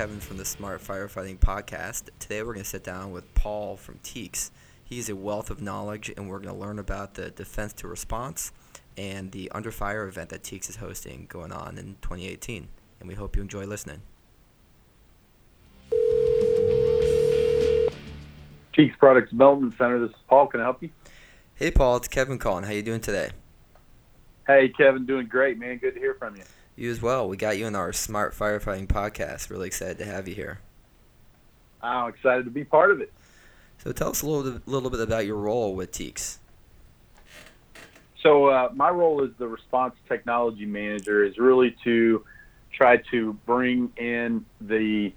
Kevin from the Smart Firefighting Podcast. Today we're going to sit down with Paul from TEEX. He's a wealth of knowledge, and we're going to learn about the Defense to Response and the Under Fire event that TEEX is hosting going on in 2018. And we hope you enjoy listening. TEEX Product Development Center. This is Paul. Can I help you? Hey, Paul. It's Kevin calling. How you doing today? Hey, Kevin. Doing great, man. Good to hear from you. You as well. We got you in our Smart Firefighting Podcast. Really excited to have you here. I'm excited to be part of it. So tell us a little bit, little bit about your role with TEEX. So uh, my role as the response technology manager is really to try to bring in the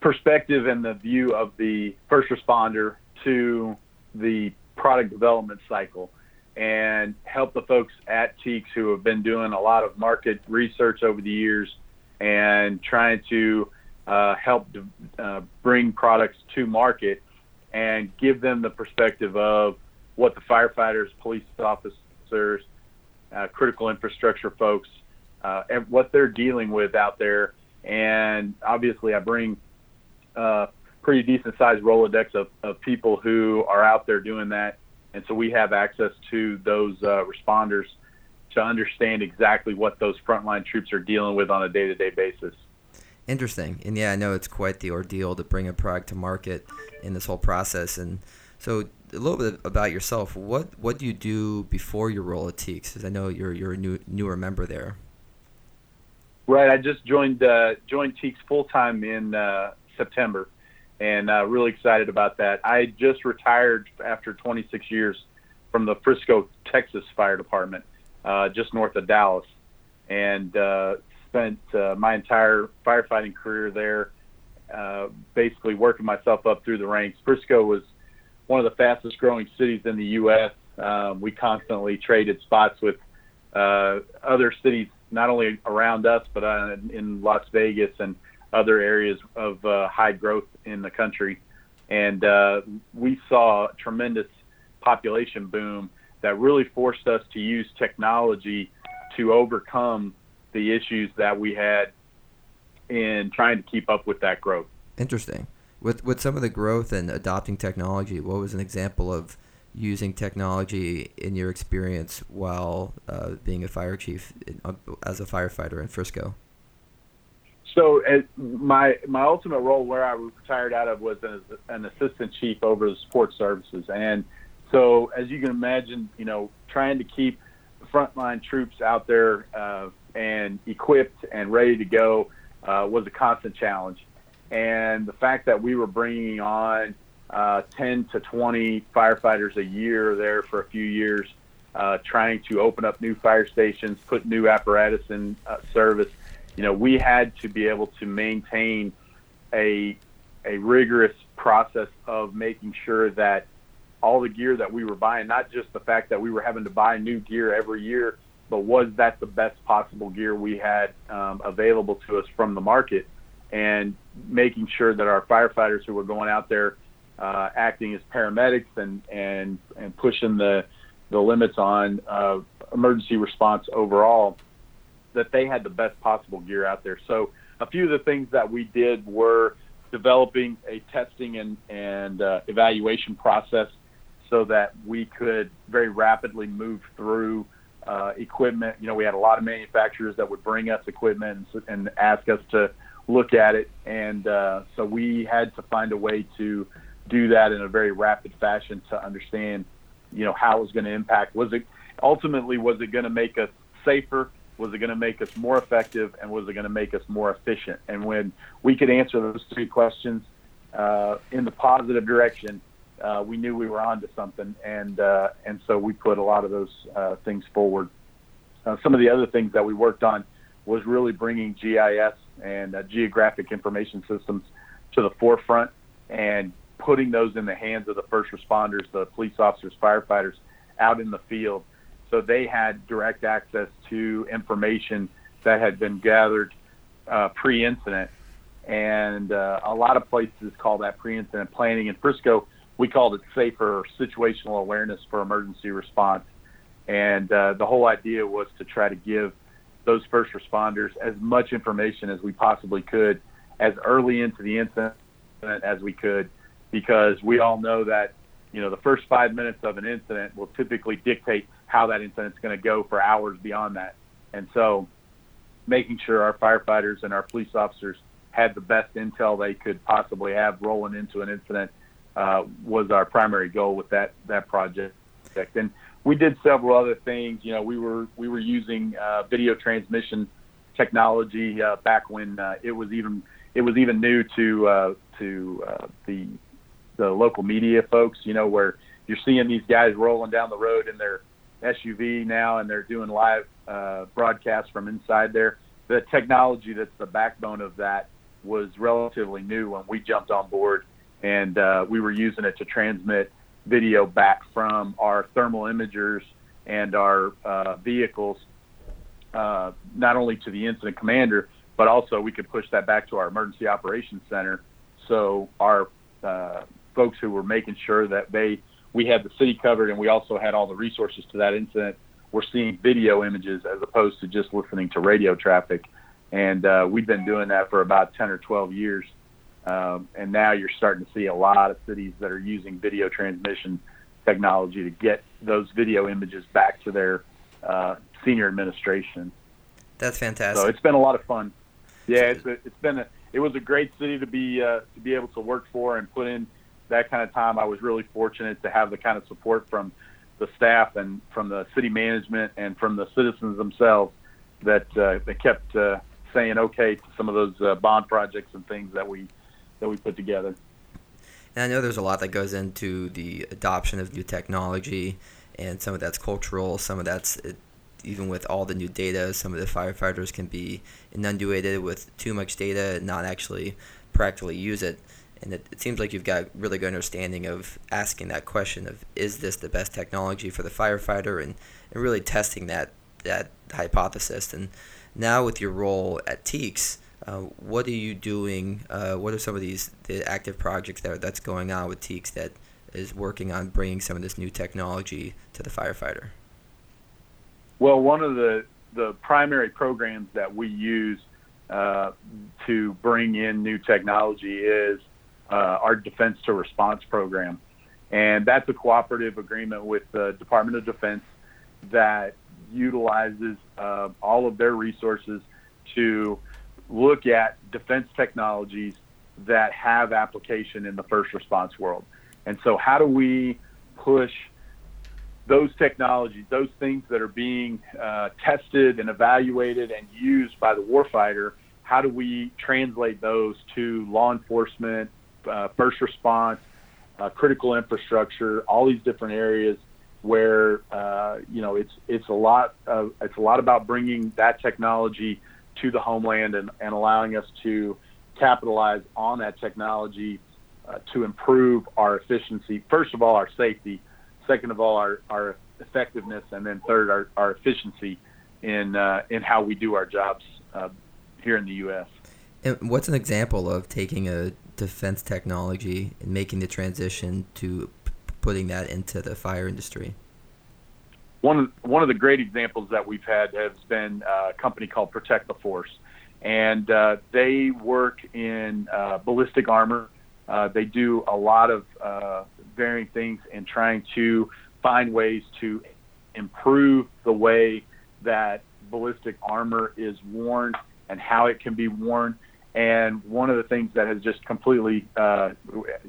perspective and the view of the first responder to the product development cycle and help the folks at TEEX who have been doing a lot of market research over the years and trying to uh, help uh, bring products to market and give them the perspective of what the firefighters, police officers, uh, critical infrastructure folks, uh, and what they're dealing with out there. And obviously, I bring a uh, pretty decent sized Rolodex of, of people who are out there doing that and so we have access to those uh, responders to understand exactly what those frontline troops are dealing with on a day-to-day basis. Interesting, and yeah, I know it's quite the ordeal to bring a product to market in this whole process. And so, a little bit about yourself. What what do you do before your role at TEEX? Because I know you're you're a new newer member there. Right, I just joined uh, joined TEEX full time in uh, September, and uh, really excited about that. I just retired after 26 years from the Frisco, Texas Fire Department, uh, just north of Dallas, and uh, spent uh, my entire firefighting career there, uh, basically working myself up through the ranks. Frisco was one of the fastest growing cities in the U.S. Um, we constantly traded spots with uh, other cities, not only around us, but in Las Vegas and other areas of uh, high growth in the country. And uh, we saw a tremendous population boom that really forced us to use technology to overcome the issues that we had in trying to keep up with that growth. Interesting. With with some of the growth and adopting technology, what was an example of using technology in your experience while uh, being a fire chief uh, as a firefighter in Frisco? So my my ultimate role where I retired out of was as an assistant chief over the support services, and so as you can imagine, you know, trying to keep the frontline troops out there uh, and equipped and ready to go uh, was a constant challenge. And the fact that we were bringing on uh, 10 to 20 firefighters a year there for a few years, uh, trying to open up new fire stations, put new apparatus in uh, service you know, we had to be able to maintain a a rigorous process of making sure that all the gear that we were buying, not just the fact that we were having to buy new gear every year, but was that the best possible gear we had um, available to us from the market, and making sure that our firefighters who were going out there uh, acting as paramedics and and and pushing the the limits on uh, emergency response overall that they had the best possible gear out there. So a few of the things that we did were developing a testing and, and uh, evaluation process so that we could very rapidly move through uh, equipment. You know, we had a lot of manufacturers that would bring us equipment and, and ask us to look at it, and uh, so we had to find a way to do that in a very rapid fashion to understand, you know, how it was going to impact. Was it ultimately was it going to make us safer? Was it going to make us more effective? And was it going to make us more efficient? And when we could answer those three questions uh, in the positive direction, uh, we knew we were onto something. And uh, and so we put a lot of those uh, things forward. Uh, some of the other things that we worked on was really bringing GIS and uh, geographic information systems to the forefront and putting those in the hands of the first responders, the police officers, firefighters out in the field so they had direct access to information that had been gathered uh, pre-incident, and uh, a lot of places call that pre-incident planning. In Frisco, we called it safer situational awareness for emergency response. And uh, the whole idea was to try to give those first responders as much information as we possibly could as early into the incident as we could because we all know that you know the first five minutes of an incident will typically dictate how that incident's going to go for hours beyond that and so making sure our firefighters and our police officers had the best intel they could possibly have rolling into an incident uh, was our primary goal with that that project and we did several other things. You know, we were we were using uh, video transmission technology uh, back when uh, it was even it was even new to uh, to uh, the the local media folks. You know, where you're seeing these guys rolling down the road in their SUV now, and they're doing live uh, broadcasts from inside there. The technology that's the backbone of that was relatively new when we jumped on board, and uh, we were using it to transmit video back from our thermal imagers and our uh, vehicles, uh, not only to the incident commander, but also we could push that back to our emergency operations center. So our uh, folks who were making sure that they we had the city covered and we also had all the resources to that incident We're seeing video images as opposed to just listening to radio traffic. And uh, we've been doing that for about 10 or 12 years. Um, and now you're starting to see a lot of cities that are using video transmission technology to get those video images back to their uh, senior administration. That's fantastic. So it's been a lot of fun. Yeah, it's, a, it's been a, it was a great city to be uh, to be able to work for and put in that kind of time. I was really fortunate to have the kind of support from the staff and from the city management and from the citizens themselves that uh, kept uh, saying okay to some of those uh, bond projects and things that we that we put together. And I know there's a lot that goes into the adoption of new technology, and some of that's cultural, some of that's uh, even with all the new data, some of the firefighters can be inundated with too much data and not actually practically use it. And it, it, seems like you've got really good understanding of asking that question of is this the best technology for the firefighter and, and really testing that that hypothesis. And now with your role at TEEX, uh, what are you doing? Uh, what are some of these the active projects that that's going on with TEEX that is working on bringing some of this new technology to the firefighter? Well, one of the the primary programs that we use uh, to bring in new technology is uh, our Defense to Response program, and that's a cooperative agreement with the Department of Defense that utilizes uh, all of their resources to look at defense technologies that have application in the first response world. And so, how do we push those technologies, those things that are being uh, tested and evaluated and used by the warfighter? How do we translate those to law enforcement, uh, first response, uh, critical infrastructure, all these different areas where uh, you know it's it's a lot of, it's a lot about bringing that technology to the homeland and, and allowing us to capitalize on that technology uh, to improve our efficiency. First of all, our safety. Second of all, our, our effectiveness, and then third, our, our efficiency in uh, in how we do our jobs uh, here in the U.S. And what's an example of taking a defense technology and making the transition to p- putting that into the fire industry? one of one of the great examples that we've had has been uh, a company called Protect the Force, and uh, they work in uh, ballistic armor. Uh, they do a lot of uh, varying things in trying to find ways to improve the way that ballistic armor is worn and how it can be worn. And one of the things that has just completely uh,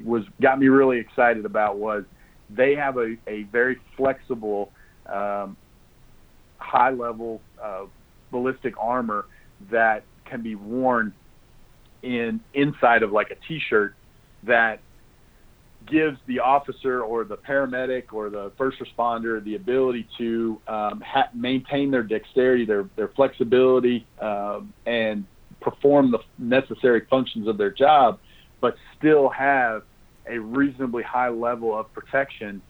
was got me really excited about was they have a, a very flexible um, high level uh, ballistic armor that can be worn in inside of like a t-shirt that gives the officer or the paramedic or the first responder the ability to um, ha- maintain their dexterity, their their flexibility, um, and perform the necessary functions of their job, but still have a reasonably high level of protection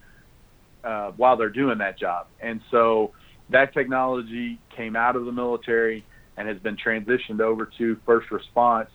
uh, while they're doing that job. And so that technology came out of the military and has been transitioned over to first response,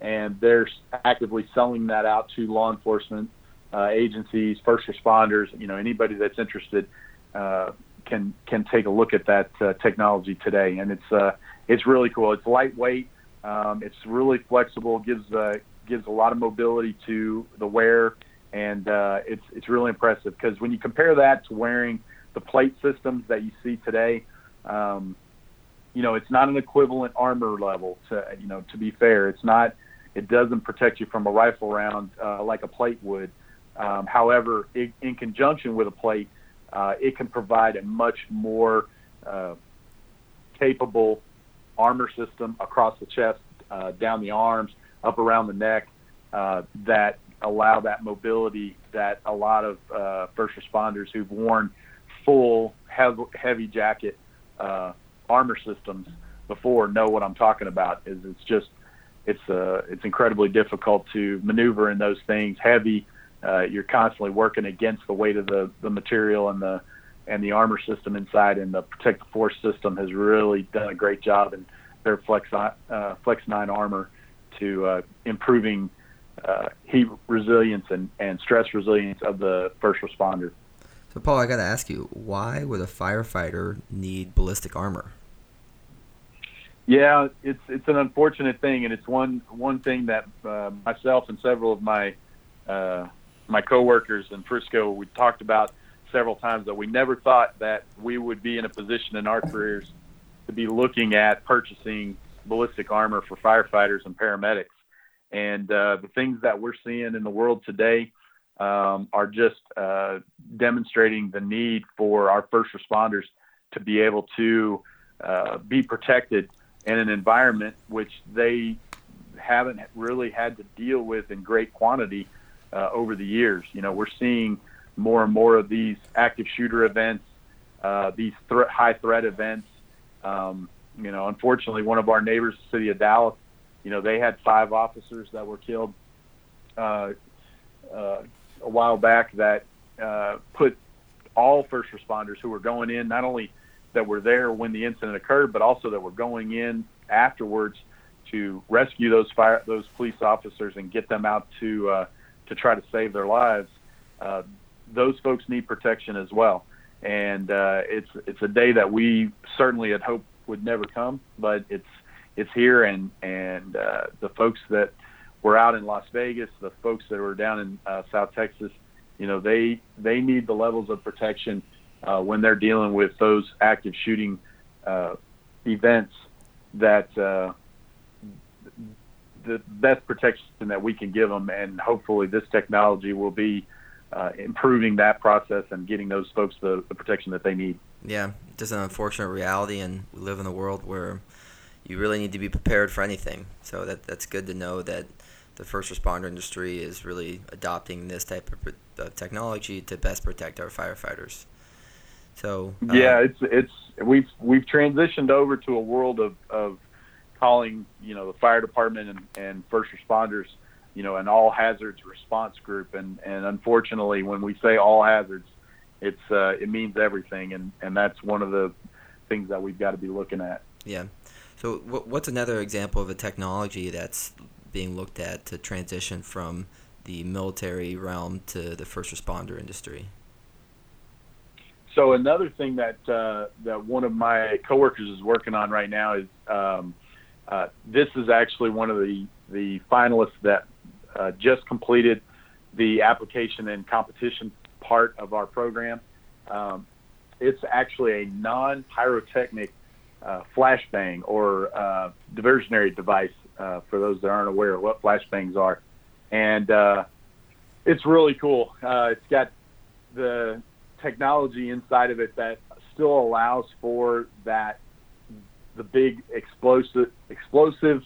and they're actively selling that out to law enforcement uh, agencies, first responders, you know, anybody that's interested uh, can can take a look at that uh, technology today, and it's uh, it's really cool. It's lightweight, um, it's really flexible, gives uh, gives a lot of mobility to the wearer, and uh, it's it's really impressive because when you compare that to wearing the plate systems that you see today, um, you know it's not an equivalent armor level. To you know, to be fair, it's not. It doesn't protect you from a rifle round uh, like a plate would. Um, however, it, in conjunction with a plate, uh, it can provide a much more uh, capable armor system across the chest, uh, down the arms, up around the neck, uh, that allow that mobility that a lot of uh, first responders who've worn full heavy, jacket uh, armor systems before know what I'm talking about. Is it's just it's uh, it's incredibly difficult to maneuver in those things. Heavy, uh, you're constantly working against the weight of the, the material and the and the armor system inside and the protective force system has really done a great job in their flex uh, flex 9 armor to uh, improving uh, heat resilience and, and stress resilience of the first responder. So Paul, I got to ask you, why would a firefighter need ballistic armor? Yeah, it's it's an unfortunate thing, and it's one one thing that uh, myself and several of my uh, my coworkers in Frisco, we talked about several times that we never thought that we would be in a position in our careers to be looking at purchasing ballistic armor for firefighters and paramedics. And uh, the things that we're seeing in the world today um, are just uh, demonstrating the need for our first responders to be able to uh, be protected in an environment which they haven't really had to deal with in great quantity uh, over the years. You know, we're seeing more and more of these active shooter events, uh, these th- high threat events. Um, you know, unfortunately, one of our neighbors, the city of Dallas, you know, they had five officers that were killed uh, uh, a while back that uh, put all first responders who were going in, not only that were there when the incident occurred, but also that were going in afterwards to rescue those fire those police officers and get them out to uh, to try to save their lives, uh, those folks need protection as well. And uh, it's it's a day that we certainly had hoped would never come, but it's it's here. And and uh, the folks that were out in Las Vegas, the folks that were down in uh, South Texas, you know, they they need the levels of protection uh, when they're dealing with those active shooting uh, events that uh, the best protection that we can give them, and hopefully this technology will be uh, improving that process and getting those folks the, the protection that they need. Yeah, just an unfortunate reality, and we live in a world where you really need to be prepared for anything. So that that's good to know that the first responder industry is really adopting this type of, technology to best protect our firefighters. So uh, yeah, it's it's we've we've transitioned over to a world of, of calling you know the fire department and, and first responders you know an all hazards response group. And and unfortunately when we say all hazards it's uh, it means everything. And and that's one of the things that we've got to be looking at. Yeah. So what's another example of a technology that's being looked at to transition from the military realm to the first responder industry? So another thing that uh, that one of my coworkers is working on right now is um, uh, this is actually one of the, the finalists that uh, just completed the application and competition part of our program. Um, it's actually a non pyrotechnic uh, flashbang or uh, diversionary device uh, for those that aren't aware of what flashbangs are. And it's really cool. it's got the technology inside of it that still allows for that the big explosive, explosive,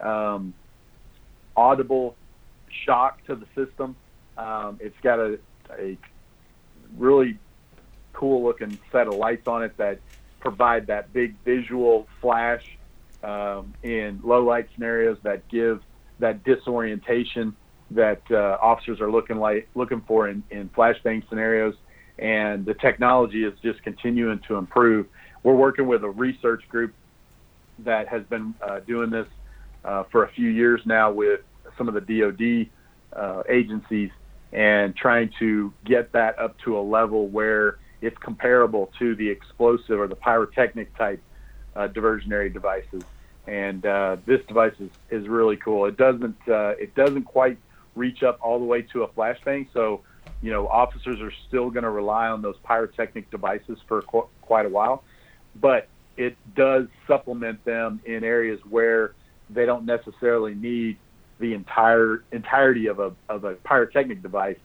um, audible shock to the system. Um, it's got a, a really cool looking set of lights on it that provide that big visual flash um, in low light scenarios that give that disorientation that uh, officers are looking like looking for in, in flashbang scenarios. And the technology is just continuing to improve. We're working with a research group that has been uh, doing this uh, for a few years now with some of the DoD uh, agencies and trying to get that up to a level where it's comparable to the explosive or the pyrotechnic type uh, diversionary devices. And uh, this device is, is really cool. It doesn't uh, it doesn't quite reach up all the way to a flashbang, so you know officers are still going to rely on those pyrotechnic devices for qu- quite a while, but it does supplement them in areas where they don't necessarily need the entire entirety of a of a pyrotechnic device,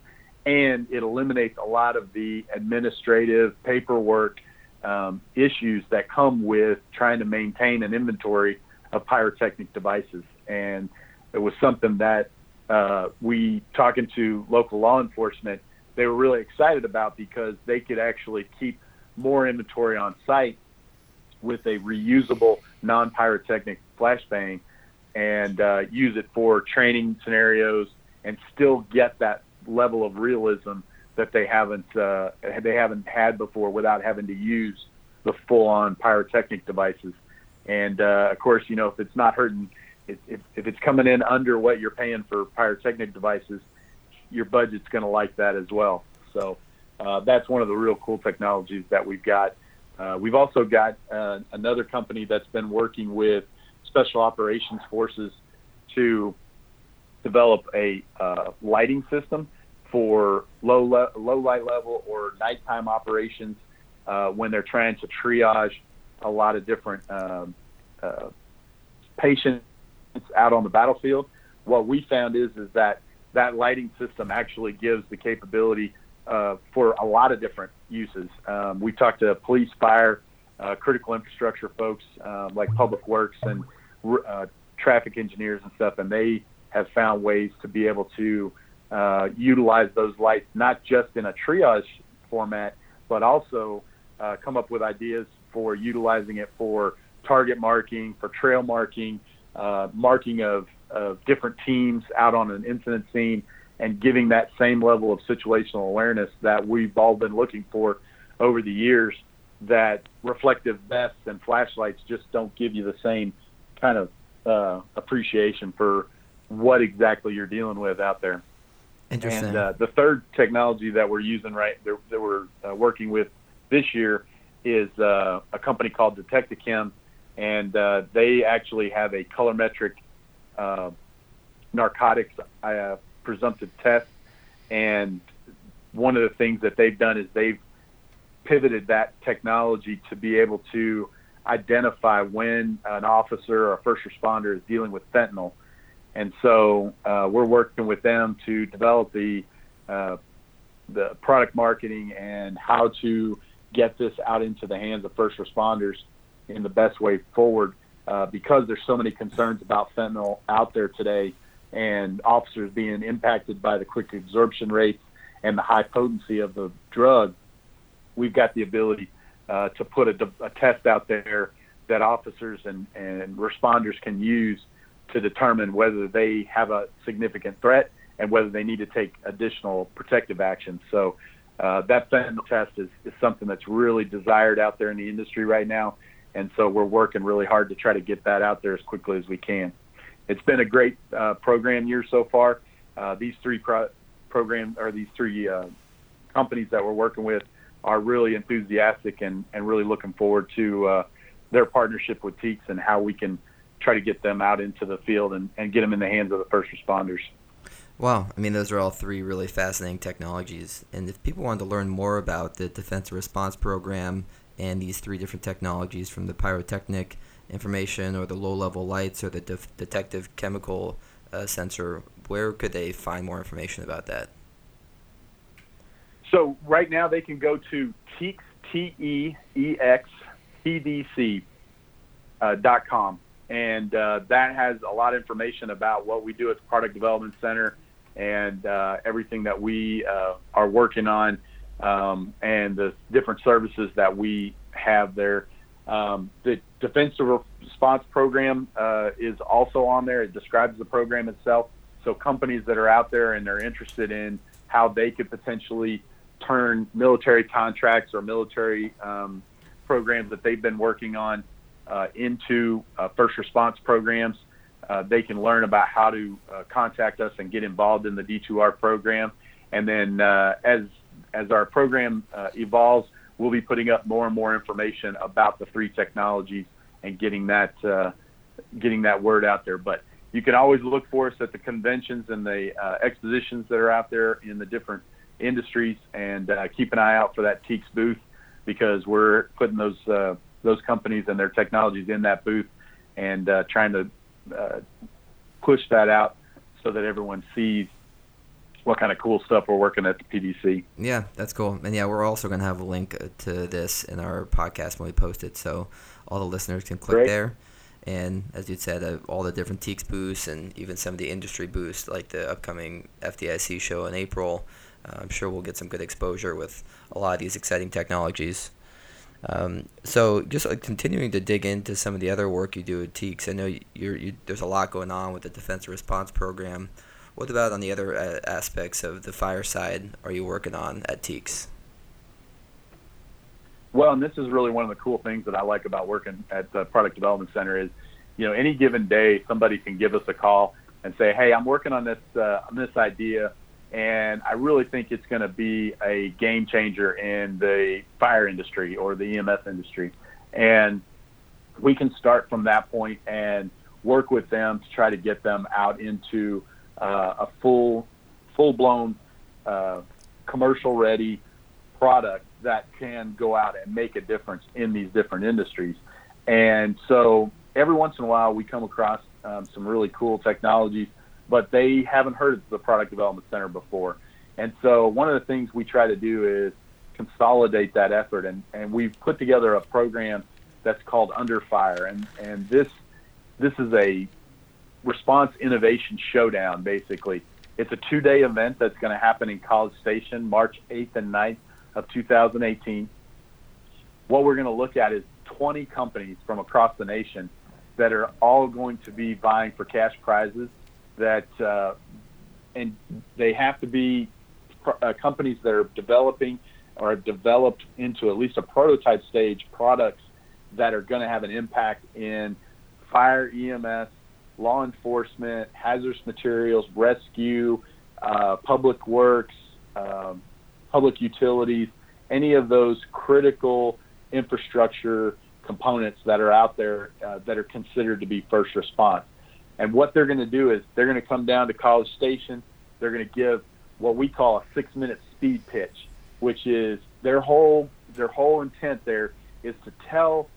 and it eliminates a lot of the administrative paperwork um, issues that come with trying to maintain an inventory of pyrotechnic devices. And it was something that uh, we talking to local law enforcement, they were really excited about because they could actually keep more inventory on site with a reusable non-pyrotechnic flashbang and uh, use it for training scenarios and still get that level of realism that they haven't uh, they haven't had before without having to use the full-on pyrotechnic devices. And uh, of course, you know if it's not hurting, if, if, it's coming in under what you're paying for pyrotechnic devices, your budget's going to like that as well. So uh, that's one of the real cool technologies that we've got. Uh, we've also got uh, another company that's been working with special operations forces to develop a uh, lighting system for low le- low light level or nighttime operations uh, when they're trying to triage a lot of different um, uh, patients out on the battlefield. What we found is is that that lighting system actually gives the capability uh, for a lot of different uses. Um, we talked to police, fire, uh, critical infrastructure folks um, like public works and uh, traffic engineers and stuff, and they have found ways to be able to uh, utilize those lights not just in a triage format, but also uh, come up with ideas for utilizing it for target marking, for trail marking, uh, marking of, of different teams out on an incident scene, and giving that same level of situational awareness that we've all been looking for over the years. That reflective vests and flashlights just don't give you the same kind of uh, appreciation for what exactly you're dealing with out there. Interesting. And uh, the third technology that we're using right that we're uh, working with this year is uh, a company called DetectaChem, and uh, they actually have a colorimetric uh, narcotics uh, presumptive test. And one of the things that they've done is they've pivoted that technology to be able to identify when an officer or a first responder is dealing with fentanyl. And so uh, we're working with them to develop the uh, the product marketing and how to get this out into the hands of first responders in the best way forward. Uh, because there's so many concerns about fentanyl out there today, and officers being impacted by the quick absorption rates and the high potency of the drug, we've got the ability uh, to put a, a, test out there that officers and, and responders can use to determine whether they have a significant threat and whether they need to take additional protective action. So uh, that fentanyl test is, is something that's really desired out there in the industry right now. And so we're working really hard to try to get that out there as quickly as we can. It's been a great uh, program year so far. Uh, these three pro- programs or these three uh, companies that we're working with are really enthusiastic and, and really looking forward to uh, their partnership with TEEX and how we can try to get them out into the field and, and get them in the hands of the first responders. Wow, I mean, those are all three really fascinating technologies. And if people wanted to learn more about the Defense Response Program and these three different technologies from the pyrotechnic information or the low level lights or the de- detective chemical uh, sensor, where could they find more information about that? So right now they can go to P-D-C, uh, dot com. And uh, that has a lot of information about what we do at the Product Development Center and uh, everything that we uh, are working on um, and the different services that we have there. Um, the Defense Response Program uh, is also on there. It describes the program itself. So companies that are out there and they're interested in how they could potentially turn military contracts or military um, programs that they've been working on uh, into uh, first response programs. Uh, they can learn about how to uh, contact us and get involved in the D2R program. And then uh, as as our program uh, evolves, we'll be putting up more and more information about the three technologies and getting that getting that word out there. But you can always look for us at the conventions and the expositions that are out there in the different industries, and uh, keep an eye out for that TEEX booth because we're putting those uh, those companies and their technologies in that booth and uh, trying to uh, push that out so that everyone sees what kind of cool stuff we're working at the PDC. Yeah, that's cool. And yeah, we're also going to have a link to this in our podcast when we post it, so all the listeners can click Great. there. And as you said, uh, all the different TEEX booths and even some of the industry booths, like the upcoming FDIC show in April, uh, I'm sure we'll get some good exposure with a lot of these exciting technologies. Um, so just continuing to dig into some of the other work you do at TEEX, I know you're, you, there's a lot going on with the Defense Response Program. What about on the other uh, aspects of the fire side are you working on at TEEX? Well, and this is really one of the cool things that I like about working at the Product Development Center is, you know, any given day somebody can give us a call and say, "Hey, I'm working on this uh, on this idea and I really think it's going to be a game changer in the fire industry or the EMS industry. And we can start from that point and work with them to try to get them out into uh, a full, full-blown, uh, commercial-ready product that can go out and make a difference in these different industries. And so every once in a while, we come across um, some really cool technologies but they haven't heard of the product development center before. And so one of the things we try to do is consolidate that effort, and, and we've put together a program that's called Under Fire, and and this this is a response innovation showdown. Basically, it's a two-day event that's going to happen in College Station, March 8th and 9th of 2018. What we're going to look at is 20 companies from across the nation that are all going to be vying for cash prizes that uh, and they have to be uh, companies that are developing or developed into at least a prototype stage products that are going to have an impact in fire, EMS, law enforcement, hazardous materials, rescue, uh, public works, um, public utilities, any of those critical infrastructure components that are out there uh, that are considered to be first response. And what they're going to do is they're going to come down to College Station. They're going to give what we call a six-minute speed pitch, which is their whole their whole intent there is to tell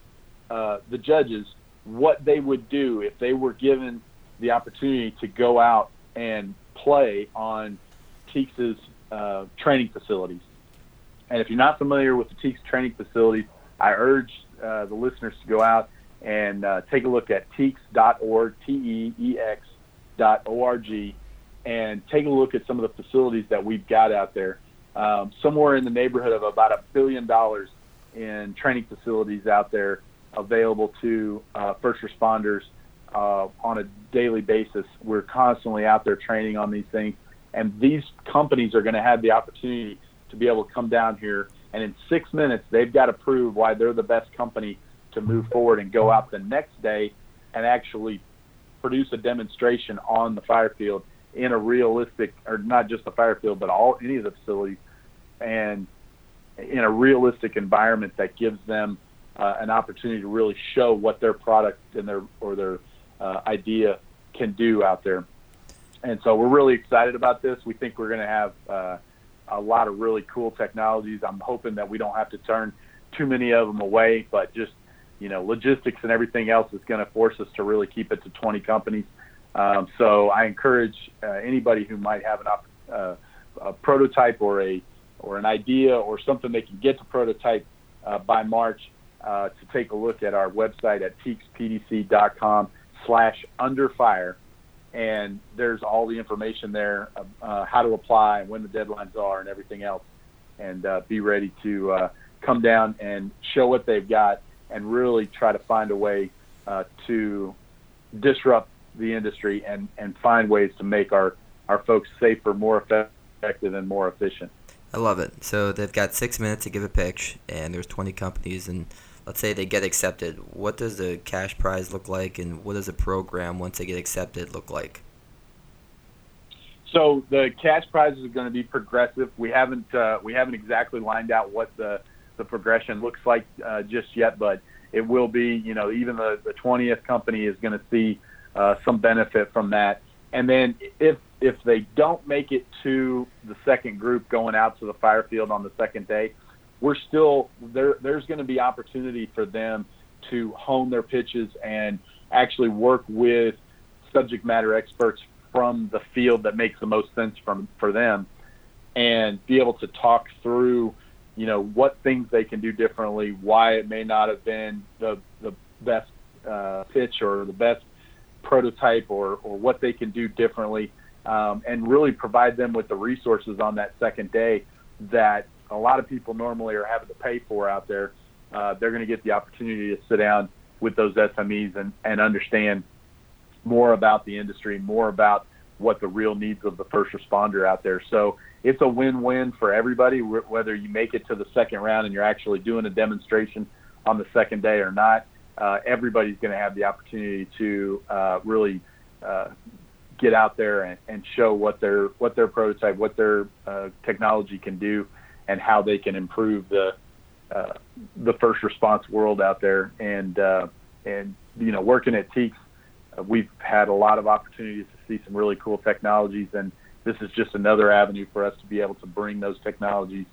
uh, the judges what they would do if they were given the opportunity to go out and play on TEEX's uh, training facilities. And if you're not familiar with the TEEX training facilities, I urge uh, the listeners to go out and uh, take a look at teex.org, T-E-E-X dot O-R-G, and take a look at some of the facilities that we've got out there. Um, somewhere in the neighborhood of about a billion dollars in training facilities out there available to uh, first responders uh, on a daily basis. We're constantly out there training on these things, and these companies are going to have the opportunity to be able to come down here, and in six minutes, they've got to prove why they're the best company to move forward and go out the next day and actually produce a demonstration on the fire field in a realistic, or not just the fire field, but all any of the facilities, and in a realistic environment that gives them uh, an opportunity to really show what their product and their or their uh, idea can do out there. And so we're really excited about this. We think we're going to have uh, a lot of really cool technologies. I'm hoping that we don't have to turn too many of them away, but just you know, logistics and everything else is going to force us to really keep it to 20 companies. Um, so I encourage uh, anybody who might have an, uh, a prototype or a or an idea or something they can get to prototype uh, by March uh, to take a look at our website at teexpdc.com slash under fire. And there's all the information there, uh, how to apply and when the deadlines are and everything else. And uh, be ready to come down and show what they've got and really try to find a way uh, to disrupt the industry and, and find ways to make our, our folks safer, more effective, and more efficient. I love it. So they've got six minutes to give a pitch, and there's 20 companies, and let's say they get accepted. What does the cash prize look like, and what does the program once they get accepted look like? So the cash prizes are going to be progressive. We haven't uh, we haven't exactly lined out what the the progression looks like uh, just yet, but it will be. You know, even the the 20th company is going to see uh, some benefit from that. And then if if they don't make it to the second group going out to the fire field on the second day, we're still there. There's going to be opportunity for them to hone their pitches and actually work with subject matter experts from the field that makes the most sense from for them and be able to talk through you know what things they can do differently why it may not have been the the best uh, pitch or the best prototype or or what they can do differently um, and really provide them with the resources on that second day that a lot of people normally are having to pay for out there uh, they're going to get the opportunity to sit down with those SMEs and, and understand more about the industry, more about what the real needs of the first responder out there. So it's a win-win for everybody, whether you make it to the second round and you're actually doing a demonstration on the second day or not. Uh, everybody's going to have the opportunity to uh, really uh, get out there and, and, show what their what their prototype, what their uh, technology can do, and how they can improve the uh, the first response world out there. And uh, and you know, working at TEEX, we've had a lot of opportunities to see some really cool technologies, and this is just another avenue for us to be able to bring those technologies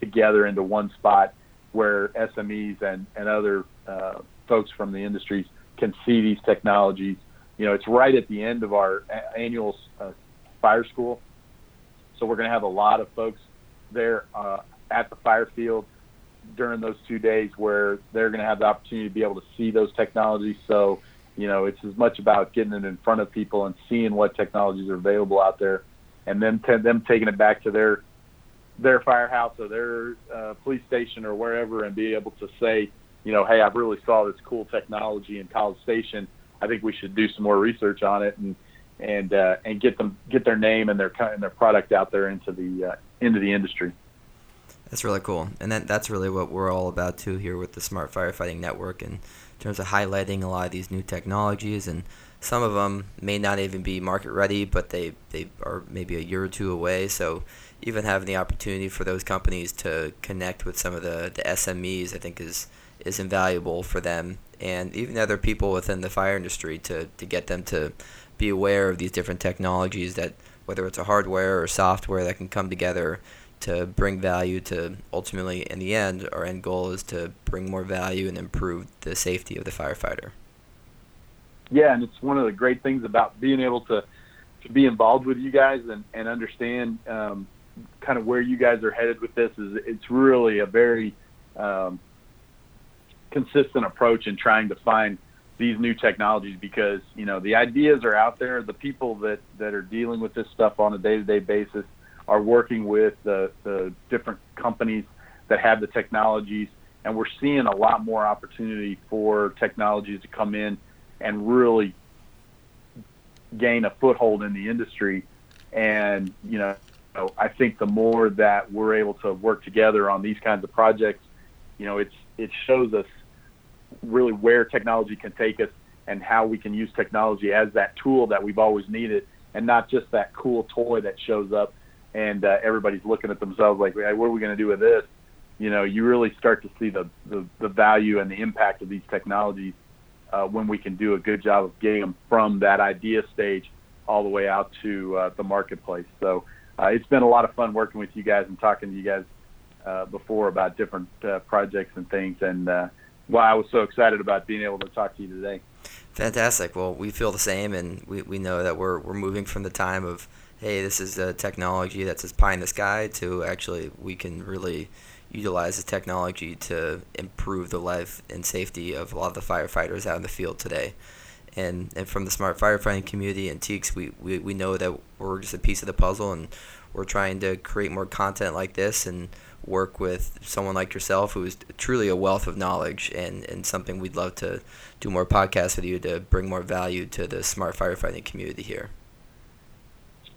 together into one spot where SMEs and, and other uh, folks from the industries can see these technologies. You know, it's right at the end of our annual uh, fire school, so we're going to have a lot of folks there uh, at the fire field during those two days where they're going to have the opportunity to be able to see those technologies. So you know, it's as much about getting it in front of people and seeing what technologies are available out there, and then t- them taking it back to their their firehouse or their uh, police station or wherever, and be able to say, you know, hey, I really saw this cool technology in College Station. I think we should do some more research on it and and uh, and get them get their name and their and their product out there into the uh, into the industry. That's really cool, and that that's really what we're all about too here with the Smart Firefighting Network, in terms of highlighting a lot of these new technologies, and some of them may not even be market ready, but they they are maybe a year or two away. So even having the opportunity for those companies to connect with some of the, the SMEs, I think is is invaluable for them, and even other people within the fire industry to to get them to be aware of these different technologies that whether it's a hardware or software that can come together to bring value to ultimately in the end our end goal is to bring more value and improve the safety of the firefighter yeah and it's one of the great things about being able to to be involved with you guys and and understand um, kind of where you guys are headed with this is it's really a very um, consistent approach in trying to find these new technologies because you know the ideas are out there. The people that that are dealing with this stuff on a day-to-day basis are working with the, the different companies that have the technologies, and we're seeing a lot more opportunity for technologies to come in and really gain a foothold in the industry. And you know, I think the more that we're able to work together on these kinds of projects, you know, it's it shows us really where technology can take us and how we can use technology as that tool that we've always needed, and not just that cool toy that shows up and uh, everybody's looking at themselves like, hey, what are we going to do with this? You know, you really start to see the, the, the value and the impact of these technologies uh, when we can do a good job of getting them from that idea stage all the way out to uh, the marketplace. So uh, it's been a lot of fun working with you guys and talking to you guys uh, before about different uh, projects and things, and uh, why I was so excited about being able to talk to you today. Fantastic. Well, we feel the same, and we, we know that we're, we're moving from the time of hey, this is a technology that's just pie in the sky to actually we can really utilize the technology to improve the life and safety of a lot of the firefighters out in the field today. And, and from the smart firefighting community and TEEX, we, we, we know that we're just a piece of the puzzle and we're trying to create more content like this and work with someone like yourself who is truly a wealth of knowledge and, and something we'd love to do more podcasts with you to bring more value to the smart firefighting community here.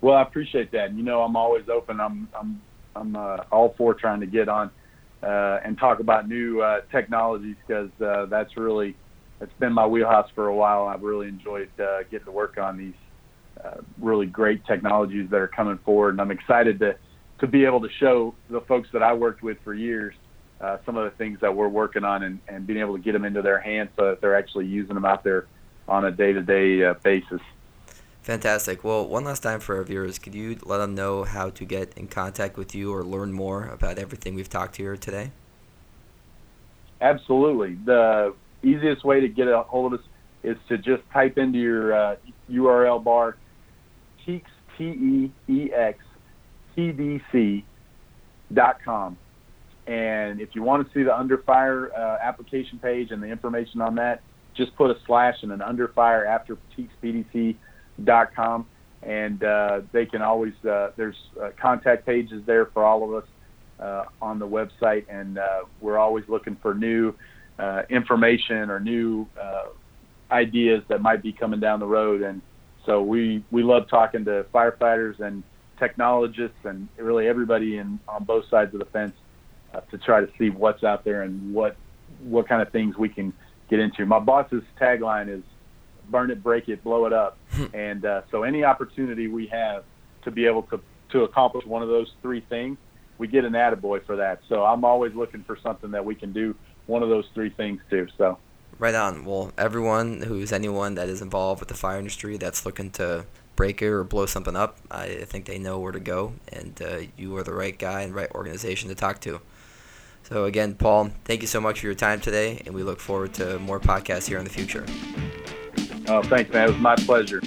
Well, I appreciate that. You know, I'm always open. I'm I'm I'm uh, all for trying to get on uh, and talk about new uh, technologies because uh, that's really it's been my wheelhouse for a while. I've really enjoyed uh, getting to work on these uh, really great technologies that are coming forward, and I'm excited to to be able to show the folks that I worked with for years uh, some of the things that we're working on and, and being able to get them into their hands so that they're actually using them out there on a day-to-day uh, basis. Fantastic. Well, one last time for our viewers, could you let them know how to get in contact with you or learn more about everything we've talked to here today? Absolutely. The easiest way to get a hold of us is to just type into your uh, URL bar Teex, T-E-E-X, P-D-C dot com. And if you want to see the Under Fire uh, application page and the information on that, just put a slash and an Under Fire after teexpdc.com. And uh, they can always, uh, there's uh, contact pages there for all of us uh, on the website. And uh, we're always looking for new uh, information or new uh, ideas that might be coming down the road. And so we, we love talking to firefighters and technologists and really everybody in, on both sides of the fence uh, to try to see what's out there and what what kind of things we can get into. My boss's tagline is "Burn it, break it, blow it up," and uh, so any opportunity we have to be able to to accomplish one of those three things, we get an attaboy for that. So I'm always looking for something that we can do one of those three things too. So. Right on. Well, everyone who's anyone that is involved with the fire industry that's looking to break it or blow something up, I think they know where to go, and uh, you are the right guy and right organization to talk to. So again, Paul, thank you so much for your time today, and we look forward to more podcasts here in the future. Oh, thanks, man. It was my pleasure.